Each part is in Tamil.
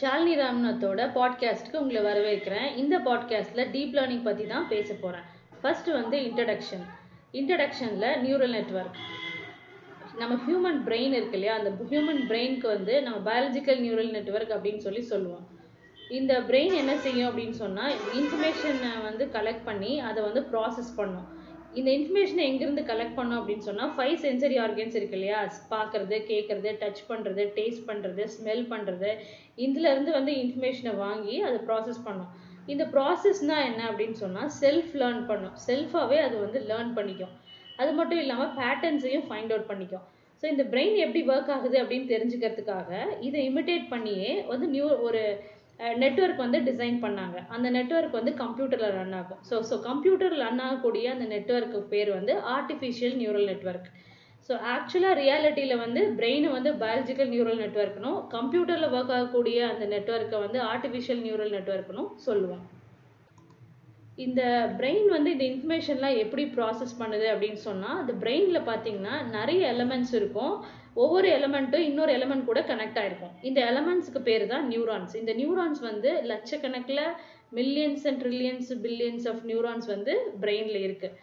ஷாலினி ராம்நாத்தோட பாட்காஸ்ட்டுக்கு உங்களை வரவேற்கிறேன். இந்த பாட்காஸ்ட்டில் டீப் லேர்னிங் பற்றி தான் பேச போகிறேன் ஃபர்ஸ்ட் வந்து இன்ட்ரடக்ஷன் இன்ட்ரடக்ஷனில் நியூரல் நெட்வொர்க் நம்ம ஹியூமன் பிரெயின் இருக்கு இல்லையா? அந்த ஹியூமன் பிரெயினுக்கு வந்து நம்ம பயாலஜிக்கல் நியூரல் நெட்வொர்க் அப்படின்னு சொல்லி சொல்லுவோம். இந்த பிரெயின் என்ன செய்யும் அப்படின்னு சொன்னால் இன்ஃபர்மேஷனை வந்து கலெக்ட் பண்ணி அதை வந்து ப்ராசஸ் பண்ணும். இந்த இன்ஃபர்மேஷனை எங்கேருந்து கலெக்ட் பண்ணோம் அப்படின்னு சொன்னால் ஃபைவ் சென்சரி ஆர்கன்ஸ் இருக்கு இல்லையா? பார்க்குறது கேட்குறது டச் பண்ணுறது டேஸ்ட் பண்ணுறது ஸ்மெல் பண்ணுறது இதுலேருந்து வந்து இன்ஃபர்மேஷனை வாங்கி அதை ப்ராசஸ் பண்ணோம். இந்த ப்ராசஸ்னால் என்ன அப்படின்னு சொன்னால் செல்ஃப் லேர்ன் பண்ணும். செல்ஃபாகவே அது வந்து லேர்ன் பண்ணிக்கும். அது மட்டும் இல்லாமல் பேட்டர்ன்ஸையும் ஃபைண்ட் அவுட் பண்ணிக்கும். ஸோ இந்த பிரெயின் எப்படி ஒர்க் ஆகுது அப்படின்னு தெரிஞ்சுக்கிறதுக்காக இதை இமிட்டேட் பண்ணியே வந்து நியூ ஒரு நெட்ஒர்க் வந்து டிசைன் பண்ணாங்க. அந்த நெட்ஒர்க் வந்து கம்ப்யூட்டரில் ரன் ஆகும். ஸோ ஸோ கம்ப்யூட்டரில் ரன் ஆகக்கூடிய அந்த நெட்ஒர்க்கு பேர் வந்து ஆர்டிஃபிஷியல் நியூரல் நெட்ஒர்க் ஸோ ஆக்சுவலாக ரியாலிட்டியில் வந்து பிரெயின் வந்து பயாலஜிக்கல் நியூரல் நெட்ஒர்க்னும் கம்ப்யூட்டரில் ஒர்க் ஆகக்கூடிய அந்த நெட்ஒர்க்கை வந்து ஆர்டிஃபிஷியல் நியூரல் நெட்ஒர்க்னும் சொல்லுவோம் இந்த பிரெயின் வந்து இந்த இன்ஃபர்மேஷன்லாம் எப்படி ப்ராசஸ் பண்ணுது அப்படின்னு சொன்னால் அந்த பிரெயினில் பார்த்தீங்கன்னா நிறைய எலமெண்ட்ஸ் இருக்கும். ஒவ்வொரு எலமெண்ட்டும் இன்னொரு எலமெண்ட் கூட கனெக்ட் ஆயிருக்கும். இந்த எலமெண்ட்ஸ்க்கு பேர் தான் நியூரான்ஸ் இந்த நியூரான்ஸ் வந்து லட்சக்கணக்கில் millions and trillions billions of neurons வந்து பிரெயினில் இருக்குது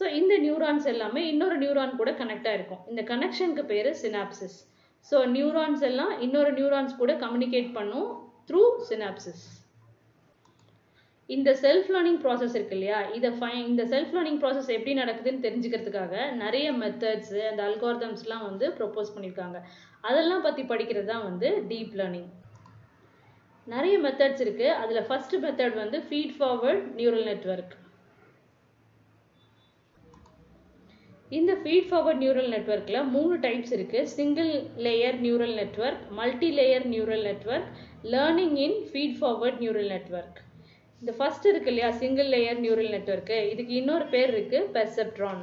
ஸோ இந்த நியூரான்ஸ் எல்லாமே இன்னொரு நியூரான் கூட கனெக்ட் ஆயிருக்கும். இந்த கனெக்ஷனுக்கு பேர் சினாப்சிஸ் ஸோ நியூரான்ஸ் எல்லாம் இன்னொரு நியூரான்ஸ் கூட கம்யூனிகேட் பண்ணும் த்ரூ சினாப்சிஸ் இந்த செல்ஃப் லேர்னிங் ப்ராசஸ் இருக்கு இல்லையா? இதை ஃபை இந்த செல்ஃப் லேர்னிங் ப்ராசஸ் எப்படி நடக்குதுன்னு தெரிஞ்சுக்கிறதுக்காக நிறைய மெத்தட்ஸ் அந்த அல்கார்தம்ஸ்லாம் வந்து ப்ரொப்போஸ் பண்ணியிருக்காங்க. அதெல்லாம் பற்றி படிக்கிறது தான் வந்து டீப் லேர்னிங் நிறைய மெத்தட்ஸ் இருக்குது அதில் ஃபர்ஸ்ட் மெத்தட் வந்து ஃபீட் ஃபார்வர்ட் நியூரல் நெட்ஒர்க் இந்த ஃபீட் ஃபார்வர்ட் நியூரல் நெட்ஒர்க்கில் மூணு டைப்ஸ் இருக்குது single layer neural network multi layer neural network learning in feed forward neural network இந்த ஃபர்ஸ்ட் இருக்கு இல்லையா? சிங்கிள் லேயர் நியூரல் நெட்ஒர்க்கு இதுக்கு இன்னொரு பேர் இருக்கு பெர்செப்ட்ரான்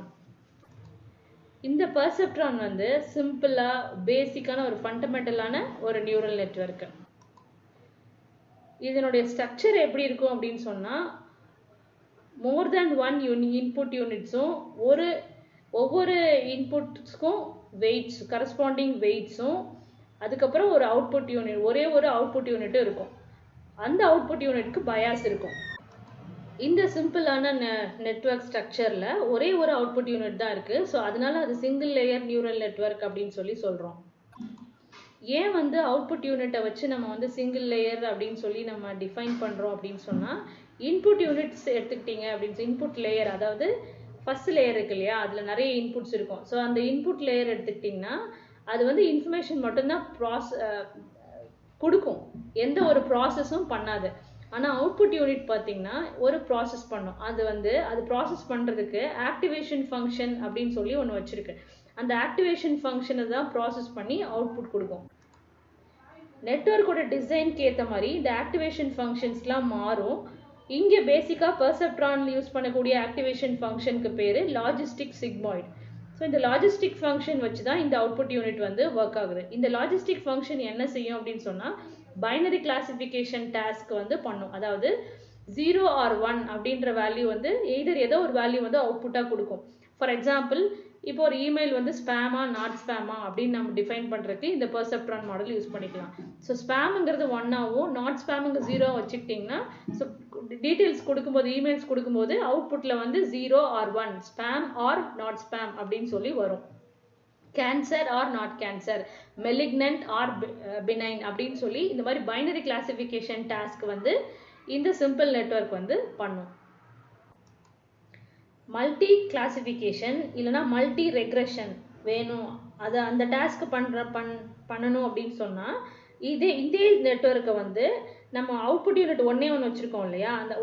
இந்த பெர்செப்ட்ரான் வந்து சிம்பிளா பேசிக்கான ஒரு ஃபண்டமெண்டலான ஒரு நியூரல் நெட்ஒர்க்கு இதனுடைய ஸ்ட்ரக்சர் எப்படி இருக்கும் அப்படின்னு சொன்னா more than one uni input யூனிட்ஸும் ஒரு ஒவ்வொரு இன்புட்ஸ்க்கும் வெயிட்ஸ் கரஸ்பாண்டிங் வெயிட்ஸும் அதுக்கப்புறம் ஒரு அவுட்புட் யூனிட் ஒரே ஒரு அவுட்புட் யூனிட்டும் இருக்கும். அந்த அவுட்புட் யூனிட்க்கு பயாஸ் இருக்கும். இந்த சிம்பிளான நெட்ஒர்க் ஸ்ட்ரக்சரில் ஒரே ஒரு அவுட்புட் யூனிட் தான் இருக்குது ஸோ அதனால அது சிங்கிள் லேயர் நியூரல் நெட்ஒர்க் அப்படின்னு சொல்லி சொல்கிறோம் ஏன் வந்து அவுட்புட் யூனிட்டை வச்சு நம்ம வந்து சிங்கிள் லேயர் அப்படின்னு சொல்லி நம்ம டிஃபைன் பண்ணுறோம் அப்படின்னு சொன்னால் இன்புட் யூனிட்ஸ் எடுத்துக்கிட்டீங்க அப்படின்னு இன்புட் லேயர் அதாவது ஃபஸ்ட் லேயர் இருக்கு இல்லையா? அதில் நிறைய இன்புட்ஸ் இருக்கும். ஸோ அந்த இன்புட் லேயர் எடுத்துக்கிட்டிங்கன்னா அது வந்து இன்ஃபர்மேஷன் மட்டும்தான் ப்ராஸ் கொடுக்கும். எந்த ஒரு ப்ராசஸும் பண்ணாது. ஆனால் அவுட்புட் யூனிட் பார்த்தீங்கன்னா ஒரு ப்ராசஸ் பண்ணும். அது வந்து அது ப்ராசஸ் பண்ணுறதுக்கு ஆக்டிவேஷன் ஃபங்க்ஷன் அப்படின்னு சொல்லி ஒன்று வச்சுருக்கு. அந்த ஆக்டிவேஷன் ஃபங்க்ஷனை தான் ப்ராசஸ் பண்ணி அவுட்புட் கொடுக்கும். நெட்ஒர்க்கோட டிசைனுக்கு ஏற்ற மாதிரி இந்த ஆக்டிவேஷன் ஃபங்க்ஷன்ஸ்லாம் மாறும். இங்கே பேசிக்காக பர்செப்ட்ரான் யூஸ் பண்ணக்கூடிய ஆக்டிவேஷன் ஃபங்க்ஷனுக்கு பேர் லாஜிஸ்டிக் சிக்மாய்டு ஸோ இந்த லாஜிஸ்டிக் ஃபங்க்ஷன் வச்சு தான் இந்த அவுட்புட் யூனிட் வந்து ஒர்க் ஆகுது. இந்த லாஜிஸ்டிக் ஃபங்க்ஷன் என்ன செய்யும் அப்படின்னு சொன்னால் பைனரி கிளாசிஃபிகேஷன் டாஸ்க் வந்து பண்ணும். அதாவது ஜீரோ ஆர் ஒன் அப்படின்ற வேல்யூ வந்து எய்தர் ஏதோ ஒரு வேல்யூ வந்து அவுட்புட்டாக கொடுக்கும். ஃபார் எக்ஸாம்பிள் இப்போ ஒரு இமெயில் வந்து ஸ்பேமா நாட் ஸ்பேமா அப்படின்னு நம்ம டிஃபைன் பண்ணுறதுக்கு இந்த பெர்செப்ட்ரான் மாடல் யூஸ் பண்ணிக்கலாம். ஸோ ஸ்பேமுங்கிறது ஒன்னாகவும் நாட் ஸ்பேமுங்க ஜீரோ வச்சுக்கிட்டிங்கன்னா ஸோ டீட்டெயில்ஸ் கொடுக்கும்போது இமெயில்ஸ் கொடுக்கும்போது அவுட்புட்டில் வந்து zero or one spam or not spam அப்படின்னு சொல்லி வரும். Cancer or not cancer malignant or benign அப்படின்னு சொல்லி இந்த மாதிரி பைனரி கிளாசிஃபிகேஷன் டாஸ்க் வந்து இந்த சிம்பிள் நெட்ஒர்க் வந்து பண்ணும். மல்டி கிளாசிஃபிகேஷன் இல்லைனா மல்டி ரெக்ரெஷன் வேணும். அதை அந்த டாஸ்க் பண்ணுற பண் பண்ணணும் அப்படின்னு சொன்னால் இதே இதே நெட்ஒர்க்கை வந்து நம்ம அவுட்புட் யூனிட் ஒன்றே ஒன்று வச்சுருக்கோம் இல்லையா? அந்த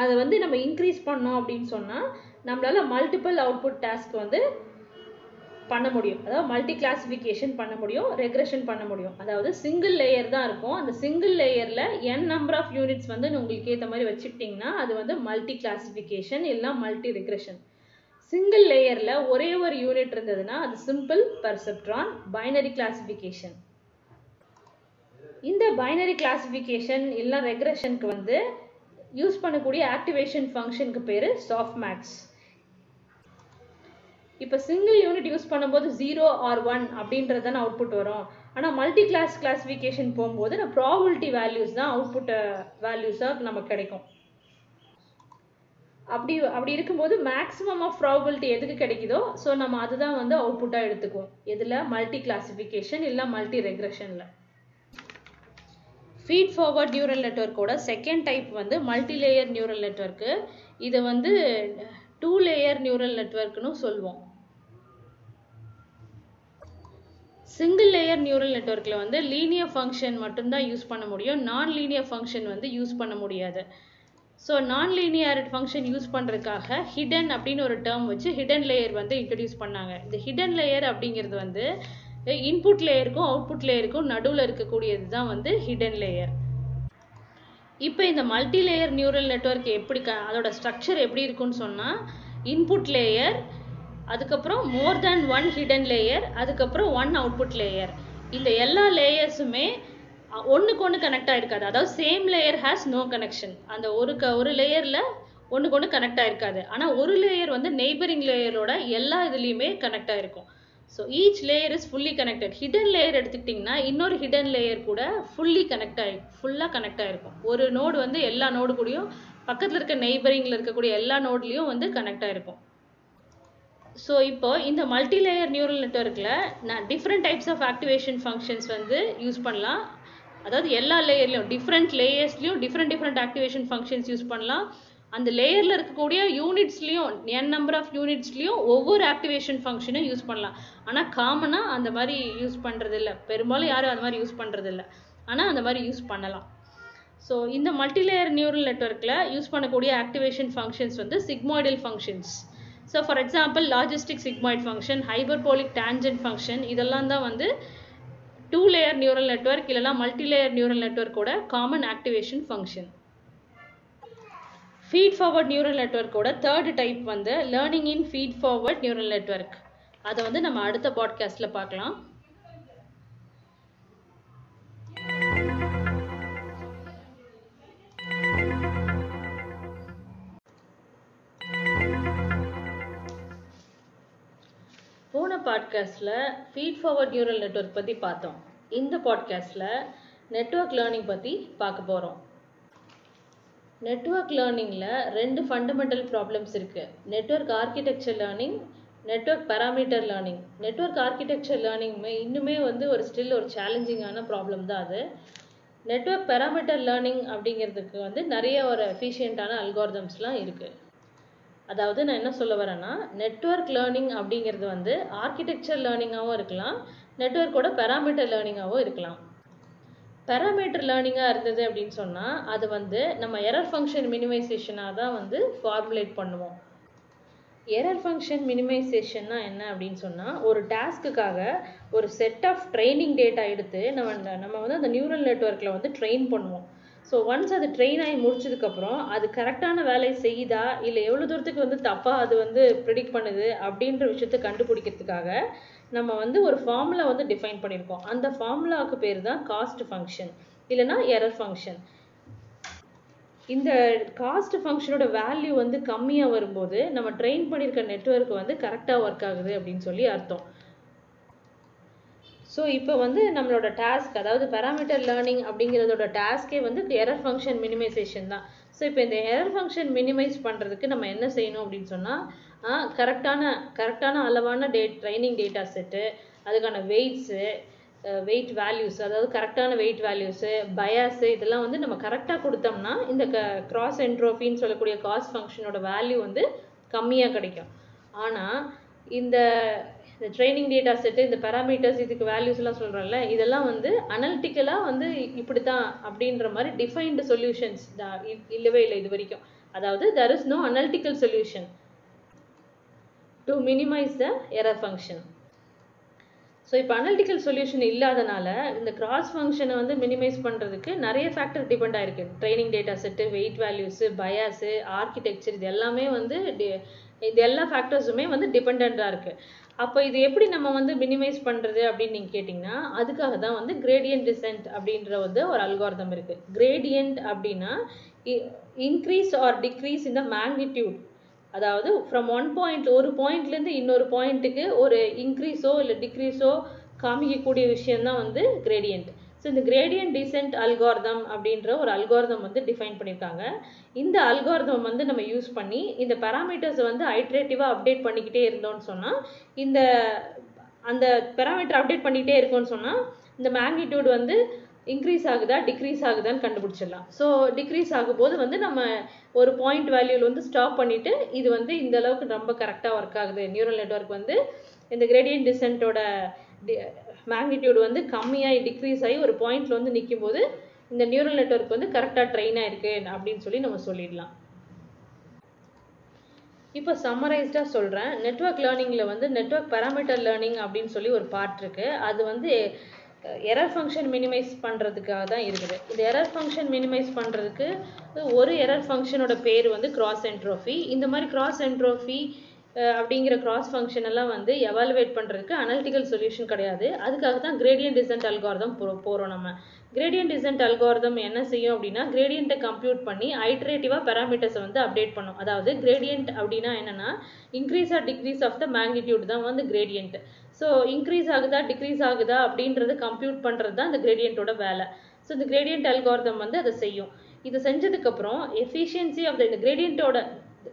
அதை வந்து நம்ம இன்க்ரீஸ் பண்ணோம் அப்படின்னு சொன்னால் நம்மளால் மல்டிபிள் அவுட்புட் டாஸ்க் வந்து பண்ண முடியும். அதாவது மல்டி கிளாசிஃபிகேஷன் பண்ண முடியும் ரெக்ரெஷன் பண்ண முடியும். அதாவது சிங்கிள் லேயர் தான் இருக்கும். அந்த சிங்கிள் லேயரில் என் நம்பர் ஆஃப் யூனிட்ஸ் வந்து உங்களுக்கு ஏற்ற மாதிரி வச்சுக்கிட்டிங்கன்னா அது வந்து மல்டி கிளாசிஃபிகேஷன் இல்லை மல்டி ரெக்ரெஷன் சிங்கிள் லேயரில் ஒரே ஒரு யூனிட் இருந்ததுன்னா அது சிம்பிள் பர்செப்ட்ரான் பைனரி கிளாசிஃபிகேஷன் இந்த பைனரி கிளாசிஃபிகேஷன் இல்லை ரெக்ரெஷனுக்கு வந்து யூஸ் பண்ணக்கூடிய ஆக்டிவேஷன் ஃபங்க்ஷனுக்கு பேர் சாஃப்ட் மேக்ஸ் இப்போ சிங்கிள் யூனிட் யூஸ் பண்ணும்போது ஜீரோ ஆர் ஒன் அப்படின்றது தான் அவுட்புட் வரும். ஆனால் மல்டி கிளாஸ் கிளாஸிஃபிகேஷன் போகும்போது நான் ப்ராபிலிட்டி வேல்யூஸ் தான் அவுட்புட் வேல்யூஸாக நமக்கு கிடைக்கும். அப்படி அப்படி இருக்கும்போது மேக்ஸிமம் ஆஃப் ப்ராபிலிட்டி எதுக்கு கிடைக்குதோ ஸோ நம்ம அதுதான் வந்து அவுட்புட்டாக எடுத்துக்குவோம். எதில்? மல்டி கிளாஸிஃபிகேஷன் இல்லை மல்டி ரெக்ரெஷனில் ஃபீட் ஃபார்வர்ட் நியூரல் நெட்ஒர்க்கோட செகண்ட் டைப் வந்து மல்டி லேயர் நியூரல் நெட்ஒர்க்கு இதை வந்து டூ லேயர் நியூரல் நெட்ஒர்க்குன்னு சொல்லுவோம். சிங்கிள் லேயர் நியூரல் நெட்ஒர்க்கில் வந்து லீனியர் ஃபங்க்ஷன் மட்டும்தான் யூஸ் பண்ண முடியும். நான் லீனியர் ஃபங்க்ஷன் வந்து யூஸ் பண்ண முடியாது. So non linear function use பண்ணுறதுக்காக ஹிடன் அப்படின்னு ஒரு டேர்ம் வச்சு ஹிடன் லேயர் வந்து இன்ட்ரடியூஸ் பண்ணாங்க. இந்த ஹிடன் லேயர் அப்படிங்கிறது வந்து இன்புட் லேயருக்கும் அவுட்புட் லேயருக்கும் நடுவில் இருக்கக்கூடியது தான் வந்து ஹிடன் லேயர் இப்போ இந்த மல்டி லேயர் நியூரல் நெட்ஒர்க் எப்படி க அதோட ஸ்ட்ரக்சர் எப்படி இருக்குன்னு சொன்னால் இன்புட் லேயர் அதுக்கப்புறம் more than one hidden layer அதுக்கப்புறம் ஒன் அவுட்புட் லேயர் இந்த எல்லா லேயர்ஸுமே ஒன்றுக்கு ஒன்று கனெக்ட் ஆகிருக்காது அதாவது same layer has no connection அந்த ஒரு க ஒரு லேயரில் ஒன்றுக்கு ஒன்று கனெக்ட் ஆகிருக்காது ஆனால் ஒரு லேயர் வந்து நெய்பரிங் லேயரோட எல்லா இதுலேயுமே கனெக்ட் ஆகிருக்கும் so each layer is fully connected hidden layer எடுத்துக்கிட்டிங்கன்னா இன்னொரு ஹிடன் லேயர் கூட ஃபுல்லி கனெக்ட் ஆகி ஃபுல்லாக கனெக்ட் ஆகிருக்கும் ஒரு நோடு வந்து எல்லா நோடு கூடயும் பக்கத்தில் இருக்க நெய்பரிங்கில் இருக்கக்கூடிய எல்லா நோட்லேயும் வந்து கனெக்ட் ஆகிருக்கும் ஸோ இப்போ இந்த மல்டி லேயர் நியூரல் நெட்ஒர்க்கில் நான் different types of activation functions வந்து யூஸ் பண்ணலாம். அதாவது எல்லா லேயர்லையும் different லேயர்ஸ்லையும் different different activation functions use பண்ணலாம். அந்த லேயரில் இருக்கக்கூடிய யூனிட்ஸ்லையும் என் நம்பர் ஆஃப் யூனிட்ஸ்லையும் ஒவ்வொரு ஆக்டிவேஷன் ஃபங்க்ஷனும் யூஸ் பண்ணலாம். ஆனால் காமனாக அந்த மாதிரி யூஸ் பண்ணுறதில்ல பெரும்பாலும் யாரும் அந்த மாதிரி யூஸ் பண்ணுறதில்ல ஆனால் அந்த மாதிரி யூஸ் பண்ணலாம். ஸோ இந்த மல்டிலேயர் நியூரல் நெட்ஒர்க்கில் யூஸ் பண்ணக்கூடிய ஆக்டிவேஷன் ஃபங்க்ஷன்ஸ் வந்து sigmoidal functions so for example logistic sigmoid function hyperbolic tangent function இதெல்லாம் தான் வந்து டூ லேயர் நியூரல் நெட்ஒர்க் இல்லைனா multi layer neural நெட்ஒர்க்கோட common activation function feed forward neural நெட்ஒர்க்கோட third type வந்து learning in feed forward neural network அதை வந்து நம்ம அடுத்த பாட்காஸ்ட்டில் பார்க்கலாம். போன பாட்காஸ்டில் ஃபீட் ஃபார்வர்ட் நியூரல் நெட்ஒர்க் பற்றி பார்த்தோம். இந்த பாட்காஸ்டில் நெட்ஒர்க் லேர்னிங் பற்றி பார்க்க போகிறோம் நெட்ஒர்க் லேர்னிங்கில் ரெண்டு ஃபண்டமெண்டல் ப்ராப்ளம்ஸ் இருக்குது network architecture learning network parameter learning network architecture லேர்னிங்குமே இன்னுமே வந்து ஒரு ஸ்டில் ஒரு சேலஞ்சிங்கான ப்ராப்ளம் தான் அது. நெட்ஒர்க் பேராமீட்டர் லேர்னிங் அப்படிங்கிறதுக்கு வந்து நிறைய ஒரு எஃபிஷியண்ட்டான அல்கோர்தம்ஸ்லாம் இருக்குது அதாவது நான் என்ன சொல்ல வரேன்னா நெட்ஒர்க் லேர்னிங் அப்படிங்கிறது வந்து ஆர்கிடெக்சர் லேர்னிங்காகவும் இருக்கலாம் நெட்ஒர்க்கோட பேராமீட்டர் லேர்னிங்காகவும் இருக்கலாம். பேராமீட்டர் லேர்னிங்காக இருந்தது அப்படின்னு சொன்னால் அது வந்து நம்ம எரர் ஃபங்க்ஷன் மினிமைசேஷனாக தான் வந்து ஃபார்முலேட் பண்ணுவோம். எரர் ஃபங்க்ஷன் மினிமைசேஷன்னா என்ன அப்படின்னு சொன்னால் ஒரு டாஸ்க்குக்காக ஒரு செட் ஆஃப் ட்ரைனிங் டேட்டா எடுத்து நம்ம நம்ம வந்து அந்த நியூரல் நெட்ஒர்க்கில் வந்து ட்ரெயின் பண்ணுவோம். ஸோ ஒன்ஸ் அது ட்ரெயின் ஆகி முடிச்சதுக்கப்புறம் அது கரெக்டான வேலையை செய்யுதா? இல்லை எவ்வளோ தூரத்துக்கு வந்து தப்பாக அது வந்து ப்ரிடிக்ட் பண்ணுது? அப்படின்ற விஷயத்த கண்டுபிடிக்கிறதுக்காக நம்ம வந்து ஒரு ஃபார்முலா வந்து டிஃபைன் பண்ணியிருக்கோம். அந்த ஃபார்முலாவுக்கு பேர் தான் காஸ்ட் ஃபங்க்ஷன் இல்லைனா எரர் ஃபங்க்ஷன் இந்த காஸ்ட் ஃபங்க்ஷனோட வேல்யூ வந்து கம்மியாக வரும்போது நம்ம ட்ரெயின் பண்ணியிருக்க நெட்ஒர்க் வந்து கரெக்டாக ஒர்க் ஆகுது அப்படின்னு சொல்லி அர்த்தம். ஸோ இப்போ வந்து நம்மளோட டாஸ்க் அதாவது பேராமீட்டர் லேர்னிங் அப்படிங்கிறதோட டாஸ்கே வந்து எரர் ஃபங்க்ஷன் மினிமைசேஷன் தான். ஸோ இப்போ இந்த எரர் ஃபங்க்ஷன் மினிமைஸ் பண்ணுறதுக்கு நம்ம என்ன செய்யணும் அப்படின்னு சொன்னால் கரெக்டான கரெக்டான அளவான டேட் ட்ரைனிங் டேட்டா செட்டு அதுக்கான வெயிட்ஸு வெயிட் வேல்யூஸ் அதாவது கரெக்டான வெயிட் வேல்யூஸு பயாஸு இதெல்லாம் வந்து நம்ம கரெக்டாக கொடுத்தோம்னா இந்த க கிராஸ் என்ட்ரோஃபின்னு சொல்லக்கூடிய காஸ்ட் ஃபங்க்ஷனோட வேல்யூ வந்து கம்மியாக கிடைக்கும். ஆனால் இந்த இந்த ட்ரைனிங் டேட்டா செட்டு இந்த பேராமீட்டர்ஸ் இதுக்கு வேல்யூஸ் எல்லாம் சொல்கிறோம்ல இதெல்லாம் வந்து அனலிட்டிக்கலாக வந்து இப்படி தான் அப்படின்ற மாதிரி டிஃபைன்டு சொல்யூஷன்ஸ் இல்லவே இல்லை இது வரைக்கும். அதாவது there is no analytical solution to minimize the error function so இப்போ அனலிட்டிக்கல் சொல்யூஷன் இல்லாதனால இந்த கிராஸ் ஃபங்க்ஷனை வந்து மினிமைஸ் பண்ணுறதுக்கு நிறைய ஃபேக்டர் டிபெண்ட் ஆயிருக்கு. Training data set weight values bias architecture இது எல்லாமே வந்து இது எல்லா ஃபேக்டர்ஸுமே வந்து டிபெண்ட்டாக இருக்குது அப்போ இது எப்படி நம்ம வந்து மினிமைஸ் பண்ணுறது அப்படின்னு நீங்கள் கேட்டிங்கன்னா அதுக்காக தான் வந்து கிரேடியன்ட் டிசென்ட் அப்படின்ற வந்து ஒரு அல்கோர்தம் இருக்குது கிரேடியன்ட் அப்படின்னா இன்க்ரீஸ் ஆர் டிக்ரீஸ் இந்த மேக்னிடியூட் அதாவது ஃப்ரம் ஒன் பாயிண்ட் ஒரு பாயிண்ட்லேருந்து இன்னொரு பாயிண்ட்டுக்கு ஒரு இன்க்ரீஸோ இல்லை டிக்ரீஸோ காமிக்கக்கூடிய விஷயந்தான் வந்து கிரேடியன்ட் ஸோ இந்த கிரேடியன்ட் டிசென்ட் அல்கார்தம் அப்படின்ற ஒரு அல்கார்தம் வந்து டிஃபைன் பண்ணியிருக்காங்க. இந்த அல்கார்தம் வந்து நம்ம யூஸ் பண்ணி இந்த பேராமீட்டர்ஸை வந்து ஐட்ரேட்டிவாக அப்டேட் பண்ணிக்கிட்டே இருந்தோம்னு சொன்னால் இந்த அந்த பேராமீட்டர் அப்டேட் பண்ணிக்கிட்டே இருக்கோம்னு சொன்னால் இந்த மேக்னிடியூட் வந்து இன்க்ரீஸ் ஆகுதா டிக்ரீஸ் ஆகுதான்னு கண்டுபிடிச்சிடலாம். ஸோ டிக்ரீஸ் ஆகும்போது வந்து நம்ம ஒரு பாயிண்ட் வேல்யூவில் வந்து ஸ்டாப் பண்ணிவிட்டு இது வந்து இந்த அளவுக்கு ரொம்ப கரெக்டாக ஒர்க் ஆகுது. நியூரல் நெட்ஒர்க் வந்து இந்த கிரேடியன்ட் டிசென்ட்டோட மேக்னிடியூடு வந்து கம்மியாகி டிக்ரீஸ் ஆகி ஒரு பாயிண்ட்ல வந்து நிற்கும் போது இந்த நியூரல் நெட்ஒர்க் வந்து கரெக்டாக ட்ரெயின் ஆயிருக்கு அப்படின்னு சொல்லி நம்ம சொல்லிடலாம். இப்போ சம்மரைஸ்டாக சொல்கிறேன் நெட்ஒர்க் லேர்னிங்கில் வந்து நெட்ஒர்க் பேராமீட்டர் லேர்னிங் அப்படின்னு சொல்லி ஒரு பார்ட் இருக்குது அது வந்து எரர் ஃபங்க்ஷன் மினிமைஸ் பண்ணுறதுக்காக தான் இருக்குது. இந்த எரர் ஃபங்க்ஷன் மினிமைஸ் பண்ணுறதுக்கு ஒரு எரர் ஃபங்க்ஷனோட பேர் வந்து கிராஸ் என்ட்ரோஃபி இந்த மாதிரி கிராஸ் என்ட்ரோஃபி அப்படிங்கிற கிராஸ் ஃபங்க்ஷன் எல்லாம் வந்து எவாலுவேட் பண்ணுறதுக்கு அனலிட்டிக்கல் சொல்யூஷன் கிடையாது. அதுக்காக தான் கிரேடியன்ட் டிசன்ட் அல்காரதம் போ போகிறோம் நம்ம. கிரேடியன்ட் டிசன்ட் அல்காரதம் என்ன செய்யும் அப்படின்னா கிரேடியண்ட்டை கம்ப்யூட் பண்ணி ஐட்ரேட்டிவாக பேராமீட்டர்ஸை வந்து அப்டேட் பண்ணும். அதாவது கிரேடியன்ட் அப்படின்னா என்னென்னா increase or decrease of the magnitude தான் வந்து கிரேடியன்ட் ஸோ இன்க்ரீஸ் ஆகுதா டிக்ரீஸ் ஆகுதா அப்படின்றத கம்ப்யூட் பண்ணுறது தான் இந்த கிரேடியண்ட்டோட வேலை. ஸோ இந்த கிரேடியன்ட் அல்காரதம் வந்து அதை செய்யும். இது செஞ்சதுக்கப்புறம் எஃபிஷியன்சி ஆஃப் த இந்த கிரேடியண்ட்டோட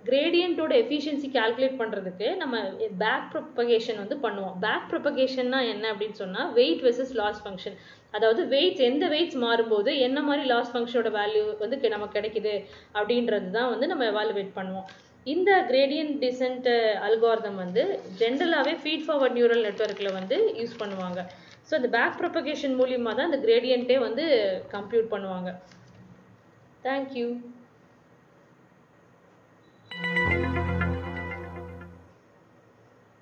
கிரேடியண்ட்டோட எஃபிஷியன்சி கால்குலேட் பண்ணுறதுக்கு நம்ம பேக் ப்ரொபகேஷன் வந்து பண்ணுவோம். பேக் ப்ரொபகேஷன்னா என்ன அப்படின்னு சொன்னால் வெயிட் வெர்சஸ் லாஸ் ஃபங்க்ஷன் அதாவது வெயிட்ஸ் எந்த வெயிட்ஸ் மாறும்போது என்ன மாதிரி லாஸ் ஃபங்க்ஷனோட வேல்யூ வந்து நமக்கு கிடைக்குது அப்படின்றது தான் வந்து நம்ம எவாலுவேட் பண்ணுவோம். இந்த கிரேடியன் டிசென்ட் அல்கோர்தம் வந்து ஜென்ரலாகவே ஃபீட் ஃபார்வர்ட் நியூரல் நெட்ஒர்க்கில் வந்து யூஸ் பண்ணுவாங்க. ஸோ இந்த பேக் ப்ரொபகேஷன் மூலியமாக தான் இந்த கிரேடியண்ட்டே வந்து கம்ப்யூட் பண்ணுவாங்க. தேங்க்யூ